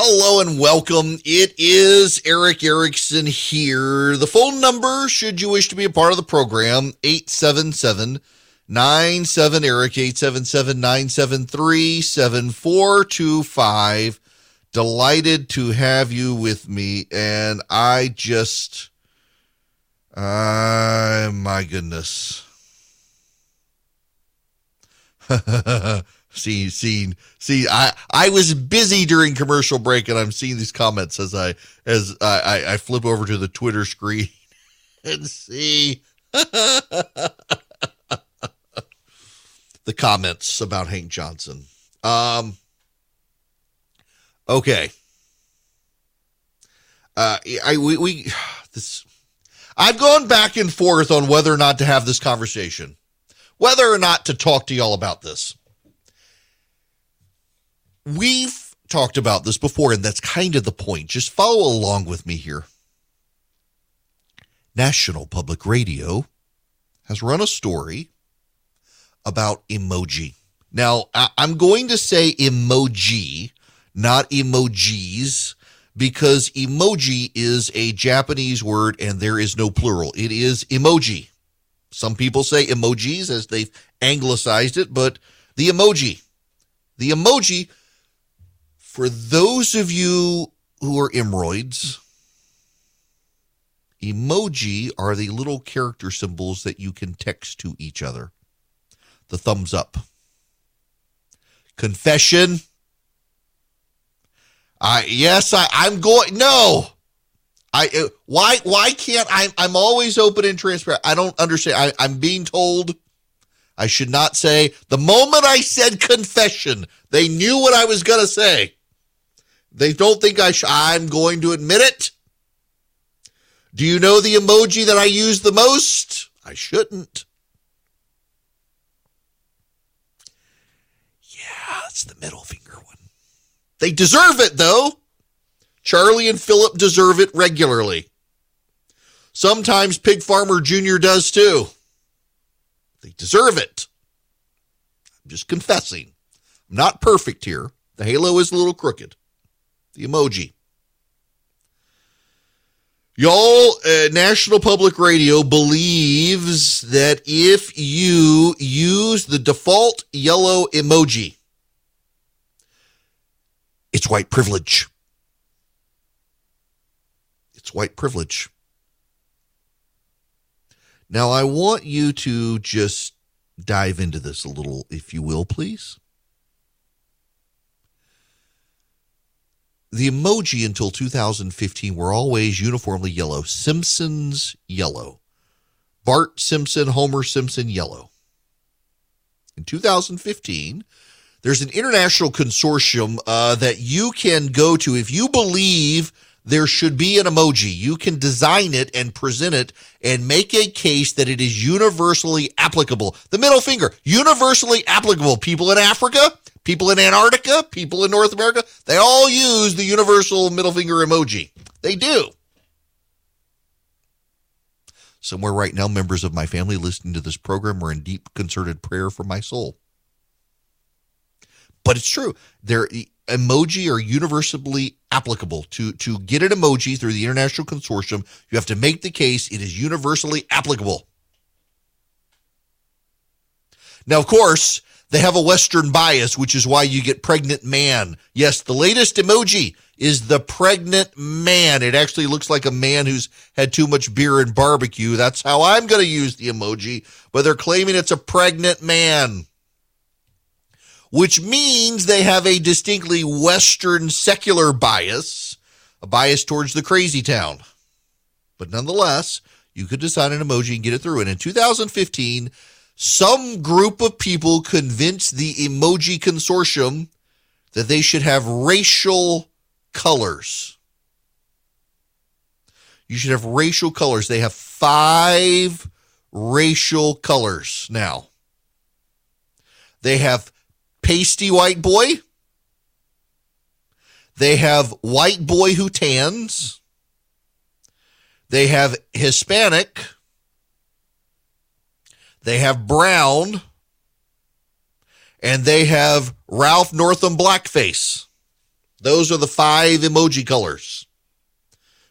Hello and welcome. It is Erick Erickson here. The phone number, should you wish to be a part of the program, 877 97 Eric, 877 973 7425. Delighted to have you with me. And I just, uh, my goodness. see, see, see. I I was busy during commercial break, and I'm seeing these comments as I as I I, flip over to the Twitter screen and see the comments about Hank Johnson. Um. Okay. Uh, I we we this. I've gone back and forth on whether or not to have this conversation whether or not to talk to y'all about this. We've talked about this before, and that's kind of the point. Just follow along with me here. National Public Radio has run a story about emoji. Now, I'm going to say emoji, not emojis, because emoji is a Japanese word and there is no plural. It is emoji. Some people say emojis as they've anglicized it, but the emoji. The emoji, for those of you who are emroids, emoji are the little character symbols that you can text to each other. The thumbs up. Confession. I yes, I, I'm going no. I uh, why why can't I? I'm always open and transparent. I don't understand. I, I'm being told I should not say. The moment I said confession, they knew what I was to say. They don't think I sh- I'm going to admit it. Do you know the emoji that I use the most? I shouldn't. Yeah, it's the middle finger one. They deserve it though. Charlie and Philip deserve it regularly. Sometimes Pig Farmer Jr. does too. They deserve it. I'm just confessing. I'm not perfect here. The halo is a little crooked. The emoji. Y'all, uh, National Public Radio believes that if you use the default yellow emoji, it's white privilege. It's white privilege. Now, I want you to just dive into this a little, if you will, please. The emoji until 2015 were always uniformly yellow. Simpsons yellow. Bart Simpson, Homer Simpson yellow. In 2015, there's an international consortium uh, that you can go to if you believe there should be an emoji. You can design it and present it and make a case that it is universally applicable. The middle finger, universally applicable. People in Africa, people in Antarctica, people in North America, they all use the universal middle finger emoji. They do. Somewhere right now, members of my family listening to this program are in deep concerted prayer for my soul. But it's true. Their emoji are universally applicable. To, to get an emoji through the International Consortium, you have to make the case it is universally applicable. Now, of course, they have a Western bias, which is why you get pregnant man. Yes, the latest emoji is the pregnant man. It actually looks like a man who's had too much beer and barbecue. That's how I'm going to use the emoji, but they're claiming it's a pregnant man which means they have a distinctly Western secular bias, a bias towards the crazy town. But nonetheless, you could design an emoji and get it through. And in 2015, some group of people convinced the emoji consortium that they should have racial colors. You should have racial colors. They have five racial colors now. They have pasty white boy. They have white boy who tans. They have Hispanic. They have brown. And they have Ralph Northam blackface. Those are the five emoji colors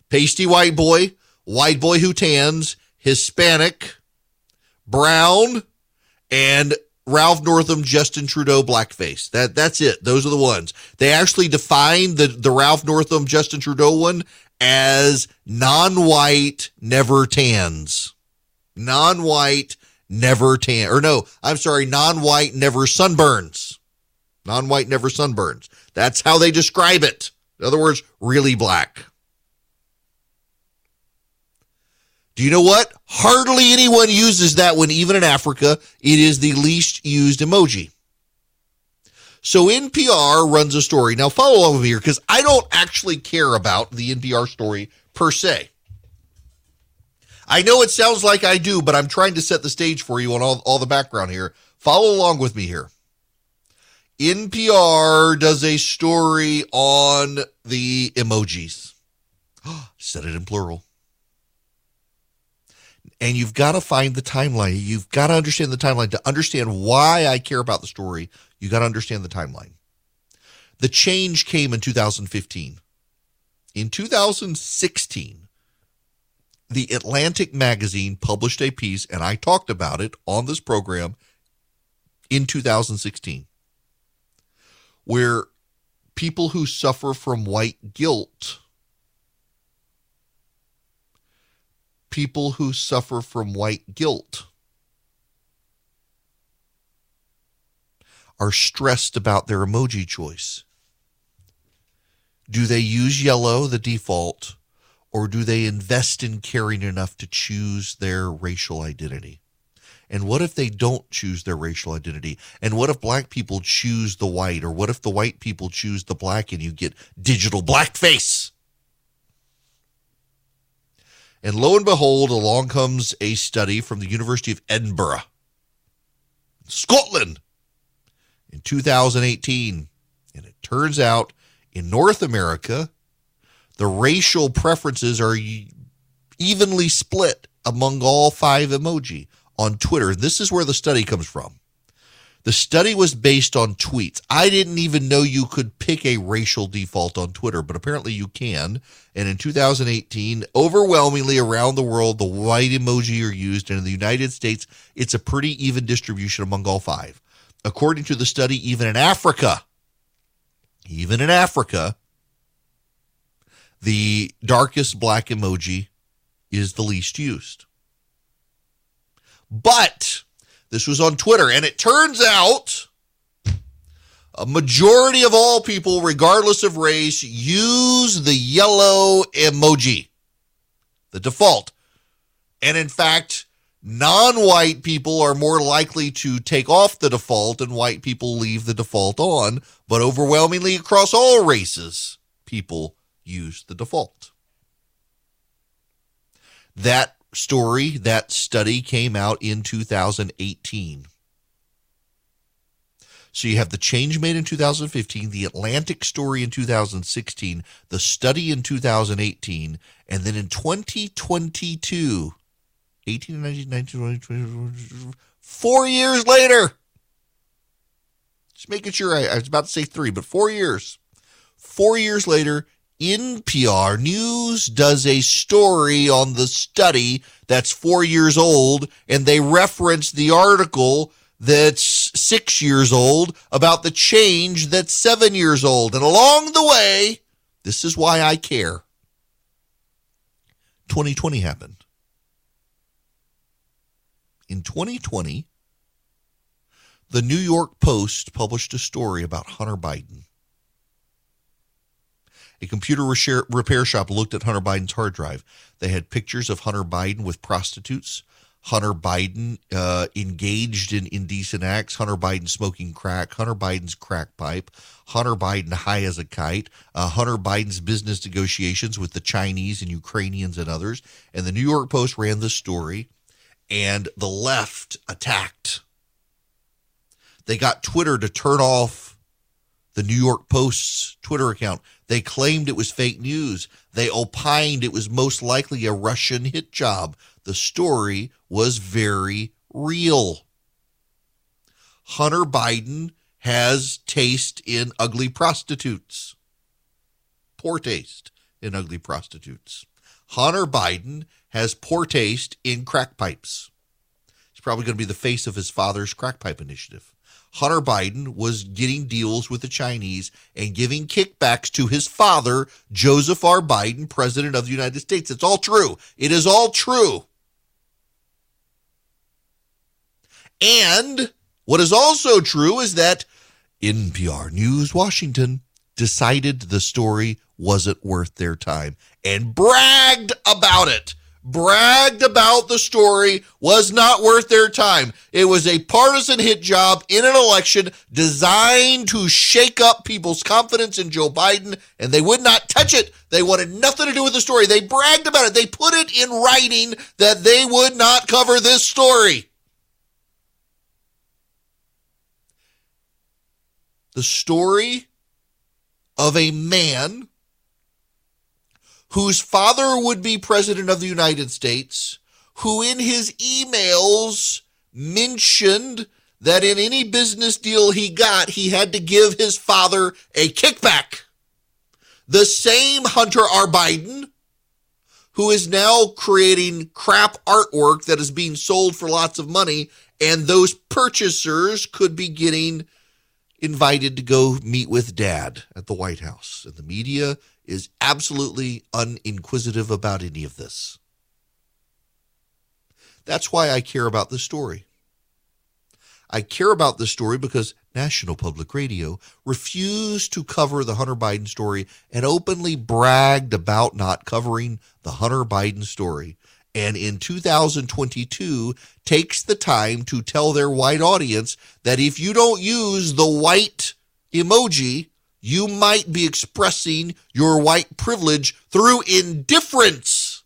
pasty white boy, white boy who tans, Hispanic, brown, and Ralph Northam, Justin Trudeau, blackface. That that's it. Those are the ones. They actually defined the the Ralph Northam, Justin Trudeau one as non-white, never tans. Non-white, never tan. Or no, I'm sorry, non-white, never sunburns. Non-white, never sunburns. That's how they describe it. In other words, really black. Do you know what? Hardly anyone uses that one, even in Africa. It is the least used emoji. So NPR runs a story. Now follow along here because I don't actually care about the NPR story per se. I know it sounds like I do, but I'm trying to set the stage for you on all, all the background here. Follow along with me here. NPR does a story on the emojis. Said it in plural and you've got to find the timeline. You've got to understand the timeline to understand why I care about the story. You got to understand the timeline. The change came in 2015. In 2016, the Atlantic magazine published a piece, and I talked about it on this program in 2016, where people who suffer from white guilt people who suffer from white guilt are stressed about their emoji choice. Do they use yellow, the default, or do they invest in caring enough to choose their racial identity? And what if they don't choose their racial identity? And what if black people choose the white? Or what if the white people choose the black and you get digital blackface? And lo and behold, along comes a study from the University of Edinburgh, Scotland, in 2018. And it turns out in North America, the racial preferences are evenly split among all five emoji on Twitter. This is where the study comes from. The study was based on tweets. I didn't even know you could pick a racial default on Twitter, but apparently you can. And in 2018, overwhelmingly around the world, the white emoji are used. And in the United States, it's a pretty even distribution among all five. According to the study, even in Africa, even in Africa, the darkest black emoji is the least used. But this was on Twitter, and it turns out a majority of all people, regardless of race, use the yellow emoji, the default. And in fact, non white people are more likely to take off the default, and white people leave the default on. But overwhelmingly across all races, people use the default. That story, that study came out in 2018. So you have the change made in 2015, the Atlantic story in 2016, the study in 2018, and then in 2022, 18, 19, 19, 20, four years later. Just making sure I, I was about to say three, but four years. Four years later, NPR News does a story on the study that's four years old, and they reference the article that's six years old about the change that's seven years old. And along the way, this is why I care. 2020 happened. In 2020, the New York Post published a story about Hunter Biden. A computer repair shop looked at Hunter Biden's hard drive. They had pictures of Hunter Biden with prostitutes, Hunter Biden uh, engaged in indecent acts, Hunter Biden smoking crack, Hunter Biden's crack pipe, Hunter Biden high as a kite, uh, Hunter Biden's business negotiations with the Chinese and Ukrainians and others. And the New York Post ran this story, and the left attacked. They got Twitter to turn off the New York Post's Twitter account. They claimed it was fake news. They opined it was most likely a Russian hit job. The story was very real. Hunter Biden has taste in ugly prostitutes. poor taste in ugly prostitutes. Hunter Biden has poor taste in crack pipes. He's probably going to be the face of his father's crack pipe initiative. Hunter Biden was getting deals with the Chinese and giving kickbacks to his father, Joseph R. Biden, President of the United States. It's all true. It is all true. And what is also true is that NPR News Washington decided the story wasn't worth their time and bragged about it. Bragged about the story was not worth their time. It was a partisan hit job in an election designed to shake up people's confidence in Joe Biden, and they would not touch it. They wanted nothing to do with the story. They bragged about it. They put it in writing that they would not cover this story. The story of a man whose father would be president of the United States, who in his emails mentioned that in any business deal he got, he had to give his father a kickback. The same Hunter R. Biden, who is now creating crap artwork that is being sold for lots of money, and those purchasers could be getting invited to go meet with dad at the White House. And the media is absolutely uninquisitive about any of this. That's why I care about this story. I care about this story because National Public Radio refused to cover the Hunter Biden story and openly bragged about not covering the Hunter Biden story. And in 2022, takes the time to tell their white audience that if you don't use the white emoji, you might be expressing your white privilege through indifference.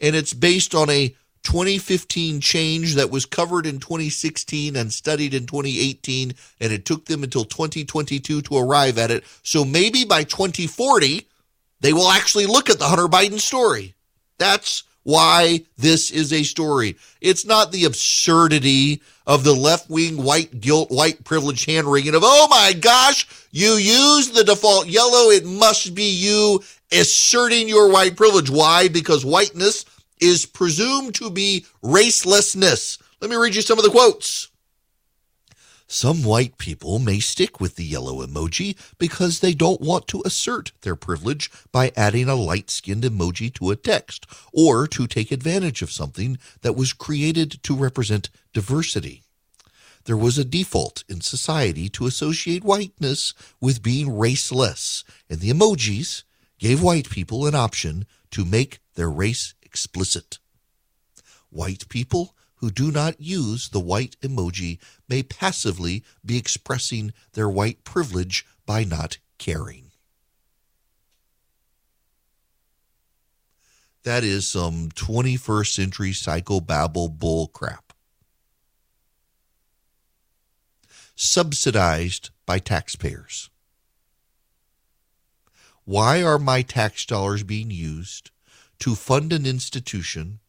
And it's based on a 2015 change that was covered in 2016 and studied in 2018, and it took them until 2022 to arrive at it. So maybe by 2040, they will actually look at the Hunter Biden story. That's why this is a story. It's not the absurdity of the left wing white guilt, white privilege hand wringing of, oh my gosh, you use the default yellow. It must be you asserting your white privilege. Why? Because whiteness is presumed to be racelessness. Let me read you some of the quotes. Some white people may stick with the yellow emoji because they don't want to assert their privilege by adding a light skinned emoji to a text or to take advantage of something that was created to represent diversity. There was a default in society to associate whiteness with being raceless, and the emojis gave white people an option to make their race explicit. White people who do not use the white emoji may passively be expressing their white privilege by not caring. That is some 21st century psychobabble bull crap. Subsidized by taxpayers. Why are my tax dollars being used to fund an institution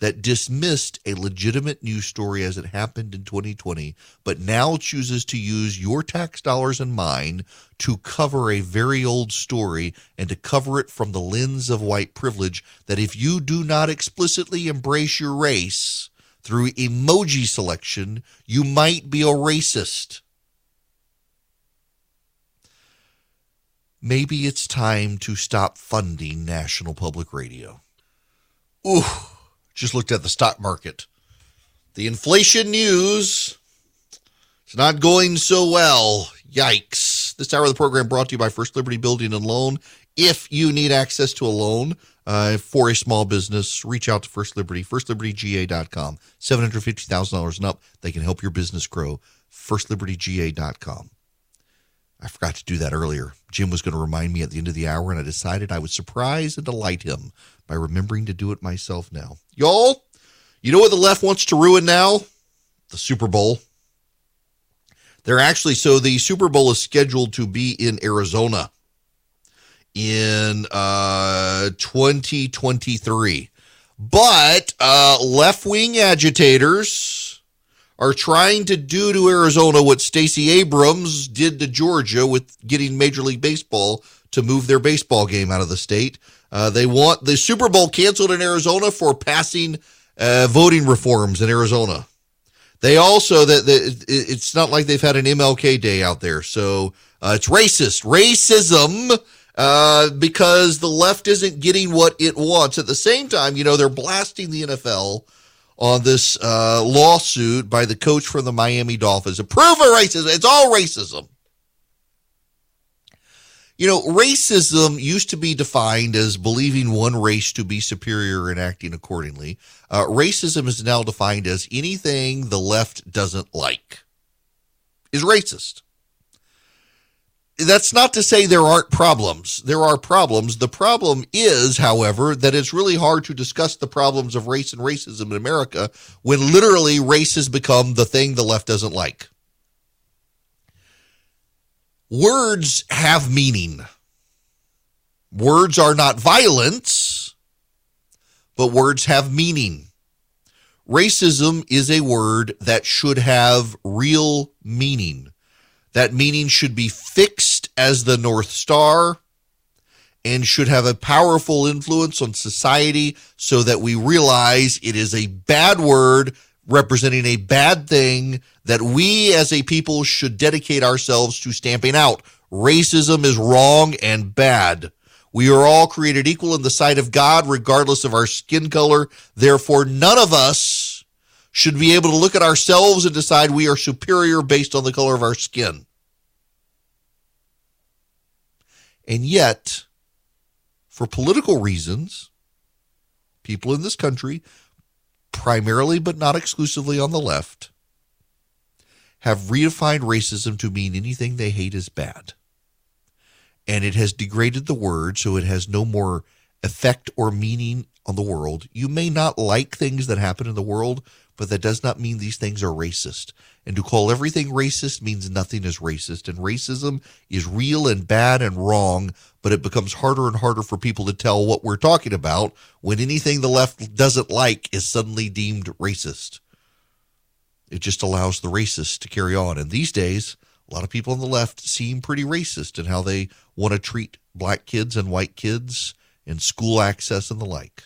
that dismissed a legitimate news story as it happened in 2020, but now chooses to use your tax dollars and mine to cover a very old story and to cover it from the lens of white privilege. That if you do not explicitly embrace your race through emoji selection, you might be a racist. Maybe it's time to stop funding National Public Radio. Ooh just looked at the stock market. The inflation news is not going so well. Yikes. This hour of the program brought to you by First Liberty Building and Loan. If you need access to a loan uh, for a small business, reach out to First Liberty, firstlibertyga.com. $750,000 and up. They can help your business grow. Firstlibertyga.com. I forgot to do that earlier. Jim was going to remind me at the end of the hour, and I decided I would surprise and delight him by remembering to do it myself now. Y'all, you know what the left wants to ruin now? The Super Bowl. They're actually, so the Super Bowl is scheduled to be in Arizona in uh, 2023. But uh, left wing agitators are trying to do to Arizona what Stacey Abrams did to Georgia with getting Major League Baseball to move their baseball game out of the state. Uh, they want the Super Bowl canceled in Arizona for passing uh, voting reforms in Arizona. They also that the, it's not like they've had an MLK day out there, so uh, it's racist racism uh, because the left isn't getting what it wants. At the same time, you know they're blasting the NFL on this uh, lawsuit by the coach from the Miami Dolphins. Approve of racism. It's all racism. You know, racism used to be defined as believing one race to be superior and acting accordingly. Uh, racism is now defined as anything the left doesn't like is racist. That's not to say there aren't problems. There are problems. The problem is, however, that it's really hard to discuss the problems of race and racism in America when literally race has become the thing the left doesn't like. Words have meaning. Words are not violence, but words have meaning. Racism is a word that should have real meaning. That meaning should be fixed as the North Star and should have a powerful influence on society so that we realize it is a bad word representing a bad thing that we as a people should dedicate ourselves to stamping out. Racism is wrong and bad. We are all created equal in the sight of God, regardless of our skin color. Therefore, none of us should be able to look at ourselves and decide we are superior based on the color of our skin. And yet, for political reasons, people in this country primarily but not exclusively on the left, have redefined racism to mean anything they hate is bad. And it has degraded the word so it has no more effect or meaning on the world. You may not like things that happen in the world, but that does not mean these things are racist. And to call everything racist means nothing is racist. And racism is real and bad and wrong, but it becomes harder and harder for people to tell what we're talking about when anything the left doesn't like is suddenly deemed racist. It just allows the racists to carry on. And these days, a lot of people on the left seem pretty racist in how they want to treat black kids and white kids and school access and the like.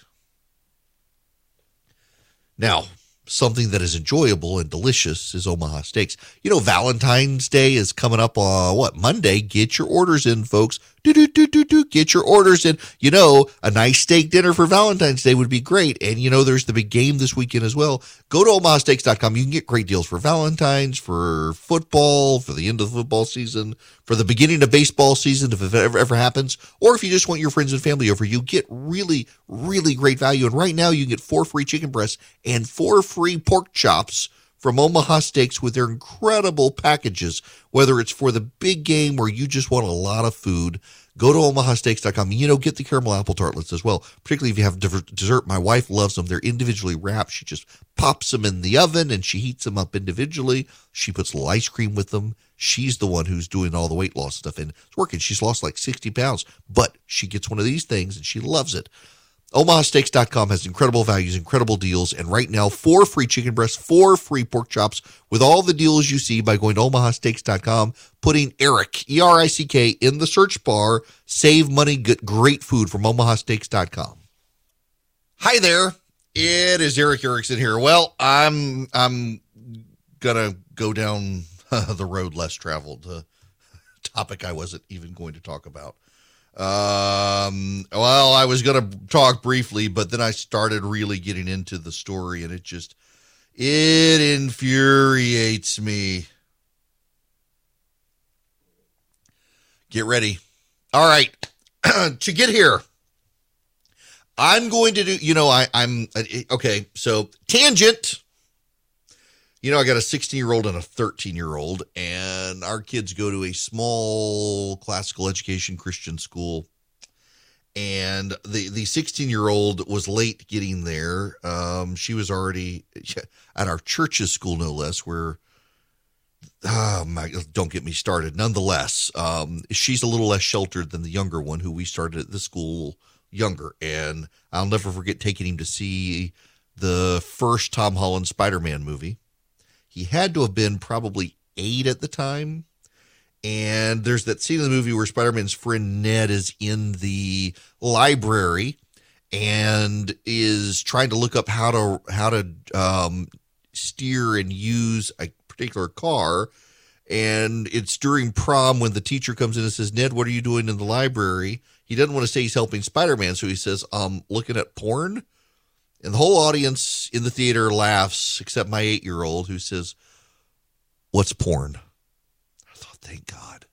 Now, something that is enjoyable and delicious is Omaha Steaks. You know, Valentine's Day is coming up on what Monday. Get your orders in, folks. Do do do do do. Get your orders in. You know, a nice steak dinner for Valentine's Day would be great. And you know, there's the big game this weekend as well. Go to omahasteaks.com. You can get great deals for Valentine's, for football, for the end of the football season, for the beginning of baseball season, if it ever, ever happens, or if you just want your friends and family over, you get really, really great value. And right now, you can get four free chicken breasts and four free pork chops from Omaha Steaks with their incredible packages, whether it's for the big game where you just want a lot of food. Go to omahasteaks.com. You know, get the caramel apple tartlets as well, particularly if you have dessert. My wife loves them. They're individually wrapped. She just pops them in the oven and she heats them up individually. She puts little ice cream with them. She's the one who's doing all the weight loss stuff and it's working. She's lost like 60 pounds, but she gets one of these things and she loves it. OmahaSteaks.com has incredible values, incredible deals, and right now, four free chicken breasts, four free pork chops with all the deals you see by going to OmahaSteaks.com, putting Erick, E R I C K, in the search bar. Save money, get great food from OmahaSteaks.com. Hi there. It is Erick Erickson here. Well, I'm I'm gonna go down the road less traveled, uh, topic I wasn't even going to talk about. Um, well, I was going to talk briefly, but then I started really getting into the story and it just, it infuriates me. Get ready. All right. to get here, I'm going to do, you know, I, I'm, okay. So tangent you know, I got a 16 year old and a 13 year old, and our kids go to a small classical education Christian school. And the the 16 year old was late getting there. Um, she was already at our church's school, no less, where oh my, don't get me started. Nonetheless, um, she's a little less sheltered than the younger one, who we started at the school younger. And I'll never forget taking him to see the first Tom Holland Spider Man movie He had to have been probably eight at the time. And there's that scene in the movie where Spider Man's friend Ned is in the library and is trying to look up how to how to um, steer and use a particular car. And it's during prom when the teacher comes in and says, "Ned, what are you doing in the library?" He doesn't want to say he's helping Spider Man, so he says, "Um, looking at porn." And the whole audience in the theater laughs, except my eight year old who says, What's porn? I thought, thank God.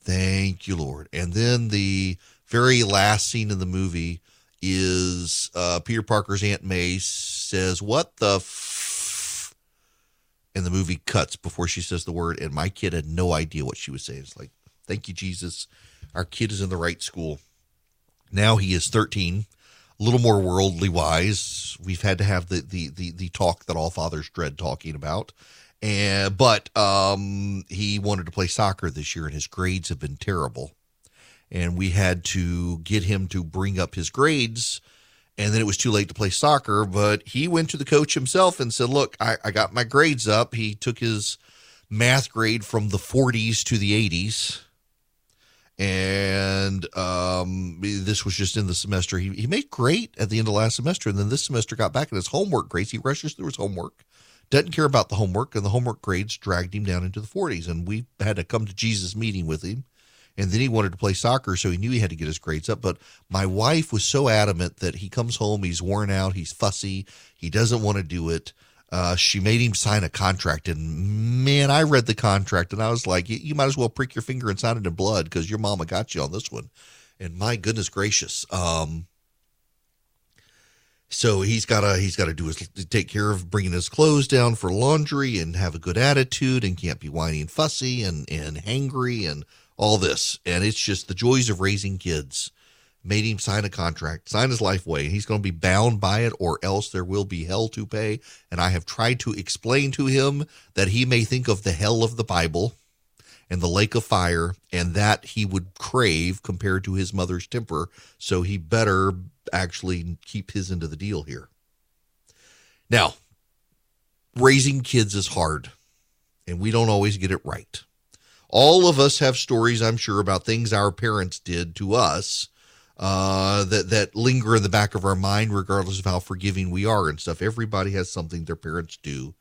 Thank you, Lord. And then the very last scene in the movie is uh, Peter Parker's Aunt May says, What the f? And the movie cuts before she says the word. And my kid had no idea what she was saying. It's like, Thank you, Jesus. Our kid is in the right school. Now he is 13 little more worldly wise. We've had to have the the the, the talk that all fathers dread talking about. And but um, he wanted to play soccer this year, and his grades have been terrible. And we had to get him to bring up his grades, and then it was too late to play soccer. But he went to the coach himself and said, "Look, I, I got my grades up." He took his math grade from the 40s to the 80s and um, this was just in the semester. He, he made great at the end of last semester, and then this semester got back in his homework grades. He rushes through his homework, doesn't care about the homework, and the homework grades dragged him down into the 40s. And we had to come to Jesus meeting with him. And then he wanted to play soccer, so he knew he had to get his grades up. But my wife was so adamant that he comes home, he's worn out, he's fussy, he doesn't want to do it. Uh, she made him sign a contract, and man, I read the contract, and I was like, you, might as well prick your finger and sign it in blood because your mama got you on this one. And my goodness gracious, um, so he's got to he's got to do his take care of bringing his clothes down for laundry and have a good attitude and can't be whiny and fussy and and hangry and all this. And it's just the joys of raising kids made him sign a contract, sign his life away. He's going to be bound by it, or else there will be hell to pay. And I have tried to explain to him that he may think of the hell of the Bible and the lake of fire, and that he would crave compared to his mother's temper. So he better actually keep his into the deal here. Now, raising kids is hard, and we don't always get it right. All of us have stories, I'm sure, about things our parents did to us uh, that that linger in the back of our mind, regardless of how forgiving we are and stuff. Everybody has something their parents do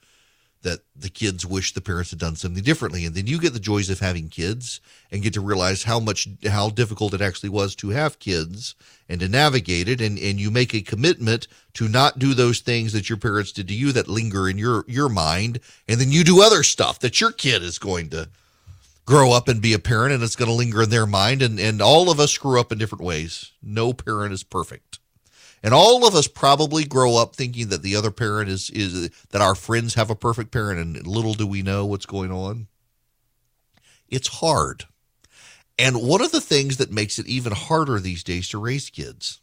that the kids wish the parents had done something differently, and then you get the joys of having kids and get to realize how much how difficult it actually was to have kids and to navigate it, and and you make a commitment to not do those things that your parents did to you that linger in your your mind, and then you do other stuff that your kid is going to grow up and be a parent and it's going to linger in their mind and and all of us screw up in different ways. No parent is perfect. And all of us probably grow up thinking that the other parent is is that our friends have a perfect parent and little do we know what's going on. It's hard. And one of the things that makes it even harder these days to raise kids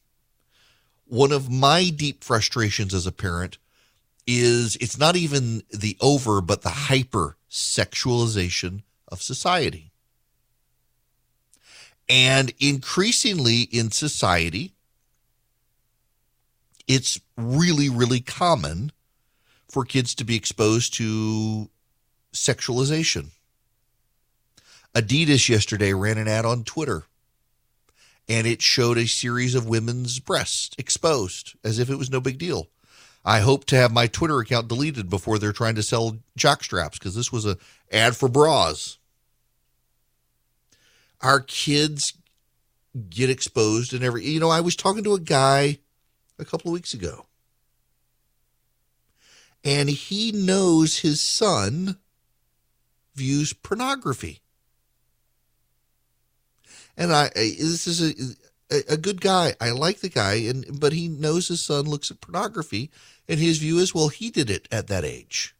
one of my deep frustrations as a parent is it's not even the over but the hyper sexualization of society. And increasingly in society, it's really, really common for kids to be exposed to sexualization. Adidas yesterday ran an ad on Twitter and it showed a series of women's breasts exposed as if it was no big deal. I hope to have my Twitter account deleted before they're trying to sell jock straps because this was a ad for bras. Our kids get exposed and every you know, I was talking to a guy a couple of weeks ago. And he knows his son views pornography. And I, this is a a, a good guy. I like the guy, and but he knows his son looks at pornography, and his view is, well, he did it at that age.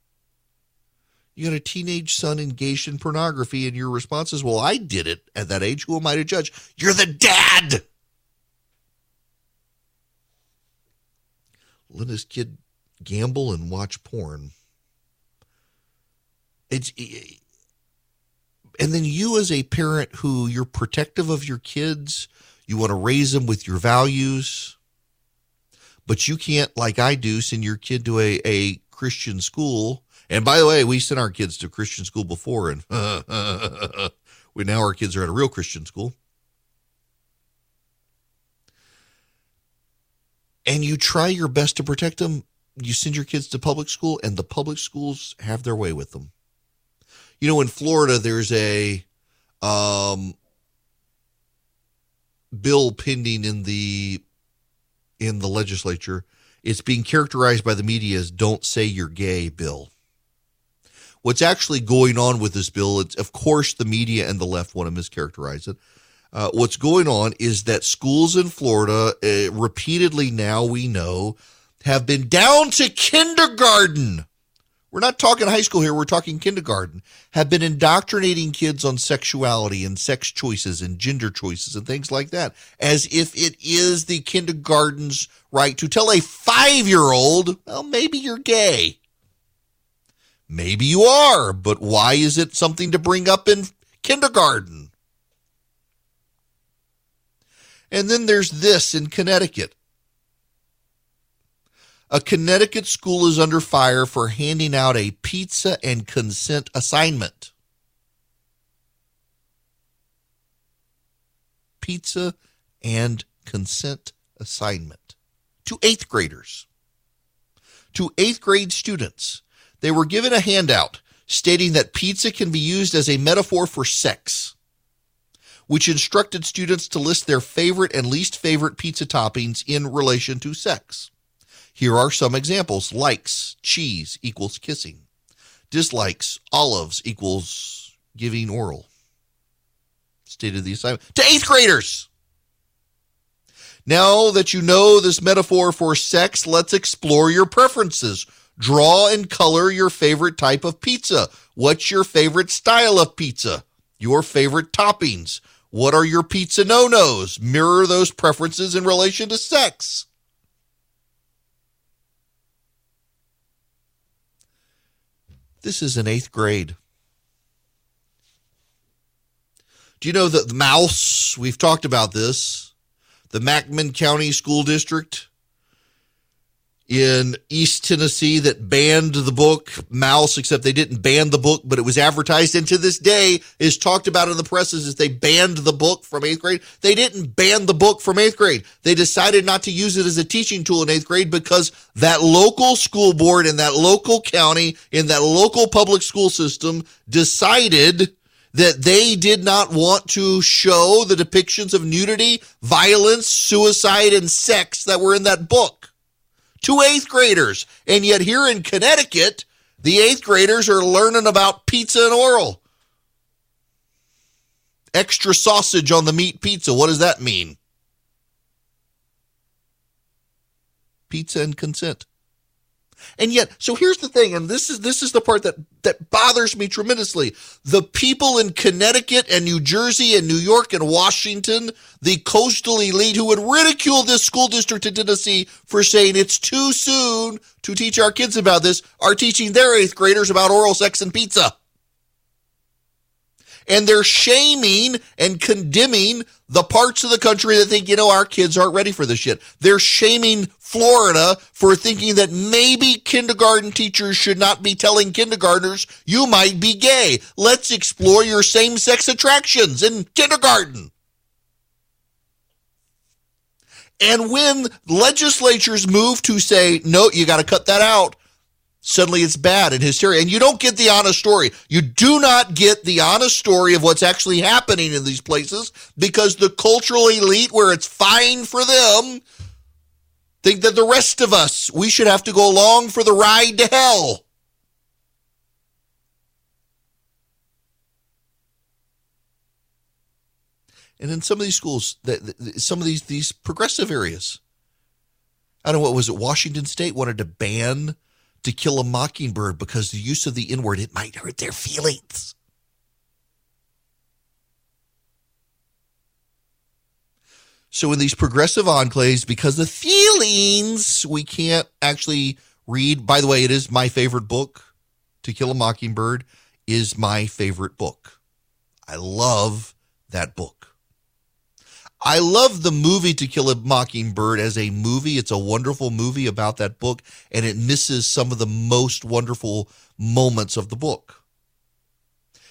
You got a teenage son engaged in pornography, and your response is, well, I did it at that age. Who am I to judge? You're the dad. Let his kid gamble and watch porn. It's and then you as a parent who you're protective of your kids you want to raise them with your values, but you can't, like I do, send your kid to a, a Christian school And by the way, we sent our kids to Christian school before, and we now our kids are at a real Christian school. And you try your best to protect them. You send your kids to public school, and the public schools have their way with them. You know, in Florida, there's a um, bill pending in the in the legislature. It's being characterized by the media as "Don't say you're gay" bill. What's actually going on with this bill? It's of course the media and the left want to mischaracterize it. Uh, what's going on is that schools in Florida, uh, repeatedly now we know, have been down to kindergarten we're not talking high school here, we're talking kindergarten, have been indoctrinating kids on sexuality and sex choices and gender choices and things like that, as if it is the kindergarten's right to tell a five year old, well, maybe you're gay. Maybe you are, but why is it something to bring up in kindergarten? And then there's this in Connecticut. A Connecticut school is under fire for handing out a pizza and consent assignment. Pizza and consent assignment to eighth graders. To eighth grade students, they were given a handout stating that pizza can be used as a metaphor for sex, which instructed students to list their favorite and least favorite pizza toppings in relation to sex. Here are some examples. Likes, cheese equals kissing. Dislikes, olives equals giving oral. Stated the assignment to eighth graders. Now that you know this metaphor for sex, let's explore your preferences. Draw and color your favorite type of pizza. What's your favorite style of pizza? Your favorite toppings. What are your pizza no nos? Mirror those preferences in relation to sex. This is in eighth grade. Do you know that the Maus, we've talked about this, the McMinn County School District in East Tennessee that banned the book Maus, except they didn't ban the book, but it was advertised and to this day is talked about in the presses as they banned the book from eighth grade. They didn't ban the book from eighth grade. They decided not to use it as a teaching tool in eighth grade because that local school board in that local county, in that local public school system decided that they did not want to show the depictions of nudity, violence, suicide, and sex that were in that book to eighth graders. And yet here in Connecticut, the eighth graders are learning about pizza and oral. Extra sausage on the meat pizza. What does that mean? Pizza and consent. And yet, so here's the thing, and this is this is the part that that bothers me tremendously. The people in Connecticut and New Jersey and New York and Washington, the coastal elite who would ridicule this school district in Tennessee for saying it's too soon to teach our kids about this, are teaching their eighth graders about oral sex and pizza and they're shaming and condemning the parts of the country that think, you know, our kids aren't ready for this yet. They're shaming Florida for thinking that maybe kindergarten teachers should not be telling kindergartners, you might be gay. Let's explore your same sex attractions in kindergarten. And when legislatures move to say, no, you got to cut that out, suddenly it's bad and hysteria. And you don't get the honest story. You do not get the honest story of what's actually happening in these places because the cultural elite, where it's fine for them, think that the rest of us, we should have to go along for the ride to hell. And in some of these schools, some of these these progressive areas, I don't know what was it. Washington State wanted to ban to kill a mockingbird because the use of the N word, it might hurt their feelings. So, in these progressive enclaves, because of feelings, we can't actually read. By the way, it is my favorite book. To Kill a Mockingbird is my favorite book. I love that book. I love the movie To Kill a Mockingbird as a movie. It's a wonderful movie about that book, and it misses some of the most wonderful moments of the book.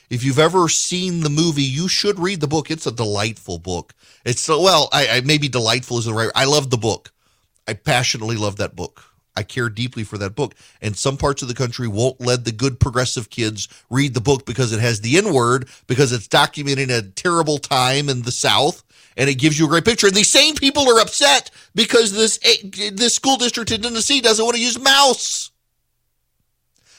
If you've ever seen the movie, you should read the book. It's a delightful book. It's so well, I, I maybe delightful is the right. I love the book. I passionately love that book. I care deeply for that book. And some parts of the country won't let the good progressive kids read the book because it has the N word, because it's documenting a terrible time in the South. And it gives you a great picture. And these same people are upset because this eh, this school district in Tennessee doesn't want to use Maus.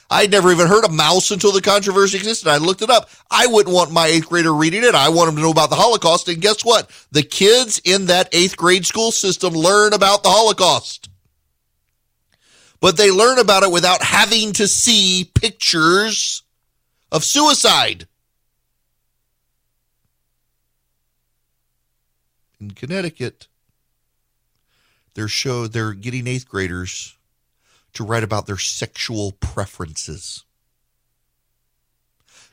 I'd never even heard of Maus until the controversy existed. I looked it up. I wouldn't want my eighth grader reading it. I want them to know about the Holocaust. And guess what? The kids in that eighth grade school system learn about the Holocaust. But they learn about it without having to see pictures of suicide. In Connecticut, they're show they're getting eighth graders to write about their sexual preferences.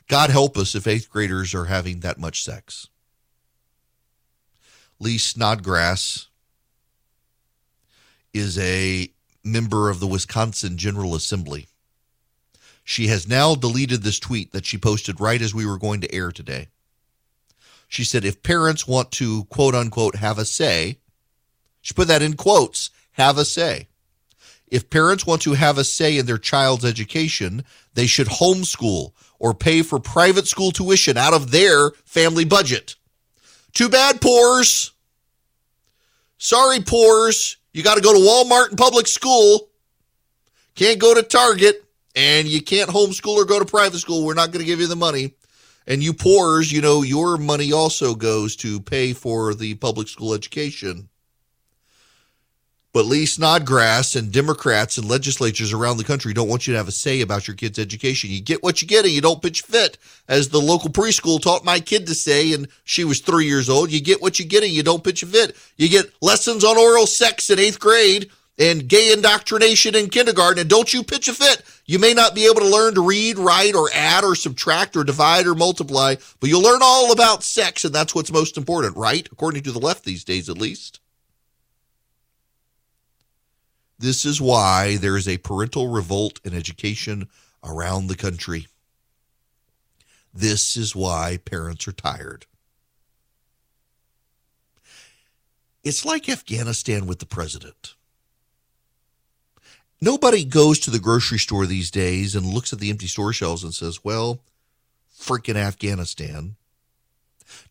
God help us if eighth graders are having that much sex. Lee Snodgrass is a member of the Wisconsin General Assembly. She has now deleted this tweet that she posted right as we were going to air today. She said, if parents want to quote unquote have a say, she put that in quotes, have a say. If parents want to have a say in their child's education, they should homeschool or pay for private school tuition out of their family budget. Too bad, poors. Sorry, poors. You got to go to Walmart and public school. Can't go to Target and you can't homeschool or go to private school. We're not going to give you the money. And you poors, you know, your money also goes to pay for the public school education. But Lee Snodgrass and Democrats and legislatures around the country don't want you to have a say about your kid's education. You get what you get and you don't pitch fit. As the local preschool taught my kid to say, and she was three years old, you get what you get and you don't pitch a fit. You get lessons on oral sex in eighth grade and gay indoctrination in kindergarten, and don't you pitch a fit. You may not be able to learn to read, write, or add, or subtract, or divide, or multiply, but you'll learn all about sex, and that's what's most important, right? According to the left these days, at least. This is why there is a parental revolt in education around the country. This is why parents are tired. It's like Afghanistan with the president. Nobody goes to the grocery store these days and looks at the empty store shelves and says, well, freaking Afghanistan.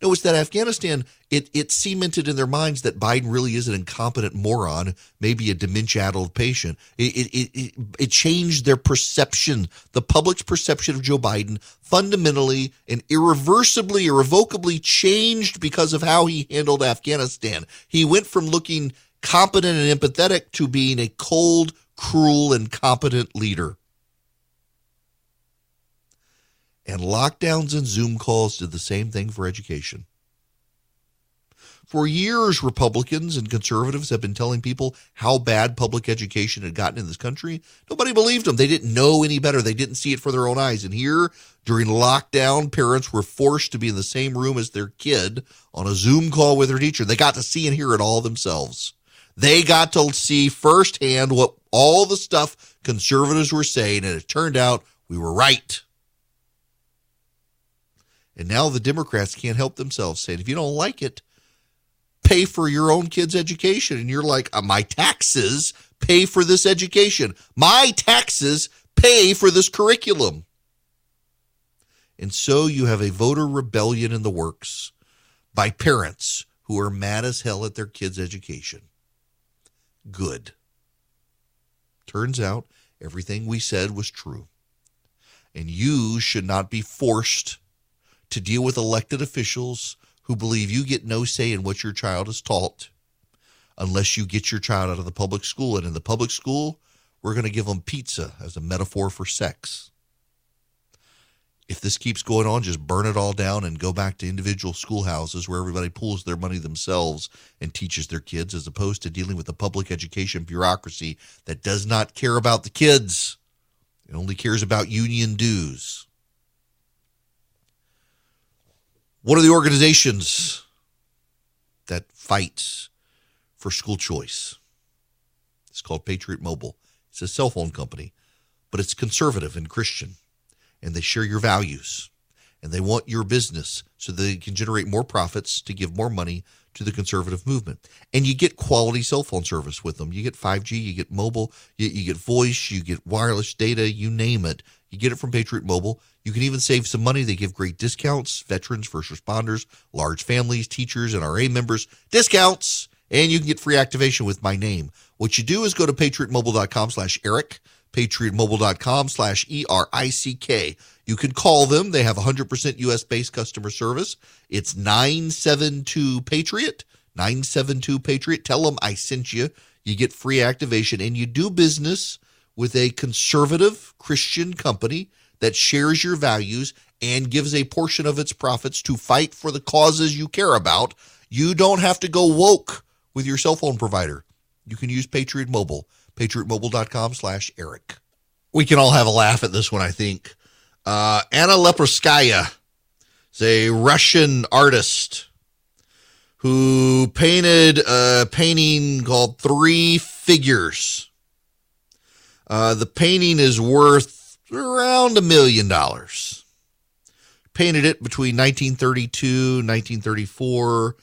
No, it's that Afghanistan, it, it cemented in their minds that Biden really is an incompetent moron, maybe a dementia-addled patient. It, it, it, it changed their perception, the public's perception of Joe Biden fundamentally and irreversibly, irrevocably changed because of how he handled Afghanistan. He went from looking competent and empathetic to being a cold, cruel, and competent leader. And lockdowns and Zoom calls did the same thing for education. For years, Republicans and conservatives have been telling people how bad public education had gotten in this country. Nobody believed them. They didn't know any better. They didn't see it for their own eyes. And here, during lockdown, parents were forced to be in the same room as their kid on a Zoom call with their teacher. They got to see and hear it all themselves. They got to see firsthand what all the stuff conservatives were saying, and it turned out we were right. And now the Democrats can't help themselves saying, if you don't like it, pay for your own kid's education. And you're like, uh, my taxes pay for this education. My taxes pay for this curriculum. And so you have a voter rebellion in the works by parents who are mad as hell at their kids' education. Good. Turns out everything we said was true. And you should not be forced to deal with elected officials who believe you get no say in what your child is taught unless you get your child out of the public school. And in the public school, we're going to give them pizza as a metaphor for sex. If this keeps going on, just burn it all down and go back to individual schoolhouses where everybody pulls their money themselves and teaches their kids, as opposed to dealing with a public education bureaucracy that does not care about the kids. It only cares about union dues. What are the organizations that fights for school choice. It's called Patriot Mobile. It's a cell phone company, but it's conservative and Christian, and they share your values, and they want your business so they can generate more profits to give more money to the conservative movement. And you get quality cell phone service with them. You get 5G, you get mobile, you, you, get voice, you get wireless data, you name it. You get it from Patriot Mobile. You can even save some money. They give great discounts, veterans, first responders, large families, teachers, and NRA members, discounts, and you can get free activation with my name. What you do is go to patriotmobile.com slash Erick, patriotmobile.com slash E-R-I-C-K. You can call them. They have 100% U.S.-based customer service. It's 972-PATRIOT, 972-PATRIOT. Tell them I sent you. You get free activation, and you do business with a conservative Christian company that shares your values and gives a portion of its profits to fight for the causes you care about. You don't have to go woke with your cell phone provider. You can use Patriot Mobile, patriotmobile.com slash Erick. We can all have a laugh at this one, I think. Uh, Anna Leporskaya is a Russian artist who painted a painting called Three Figures. Uh, the painting is worth around a million dollars. Painted it between 1932 and 1934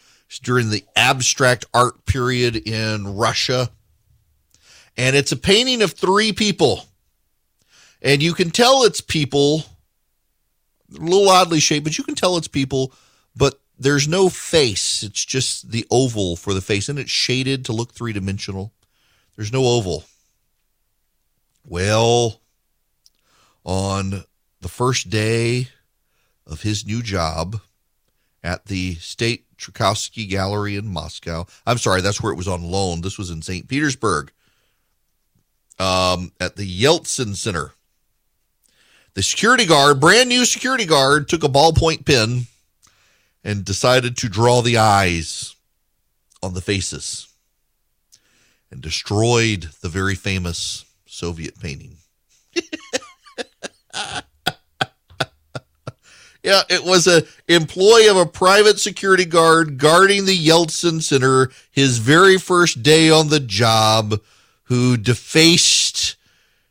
during the abstract art period in Russia. And it's a painting of three people. And you can tell it's people, a little oddly shaped, but you can tell it's people, but there's no face. It's just the oval for the face, and it's shaded to look three dimensional. There's no oval. Well, on the first day of his new job at the State Tchaikovsky Gallery in Moscow, I'm sorry, that's where it was on loan. This was in St. Petersburg um, at the Yeltsin Center. The security guard, brand new security guard, took a ballpoint pen and decided to draw the eyes on the faces and destroyed the very famous Soviet painting. yeah, it was a employee of a private security guard guarding the Yeltsin Center his very first day on the job who defaced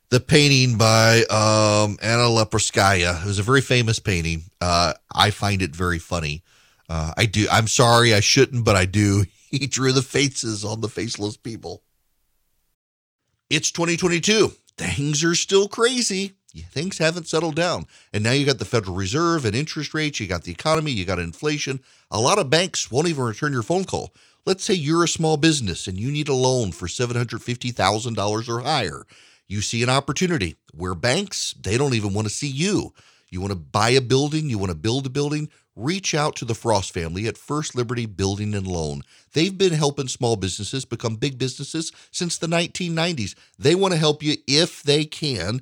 the painting by um, Anna Leporskaya. It was a very famous painting. Uh, I find it very funny. Uh, I do. I'm sorry, I shouldn't, but I do. He drew the faces on the faceless people. It's 2022. Things are still crazy. Things haven't settled down. And now you got the Federal Reserve and interest rates, you got the economy, you got inflation. A lot of banks won't even return your phone call. Let's say you're a small business and you need a loan for $750,000 or higher. You see an opportunity where banks, they don't even want to see you. You want to buy a building, you want to build a building, reach out to the Frost family at First Liberty Building and Loan. They've been helping small businesses become big businesses since the 1990s. They want to help you if they can.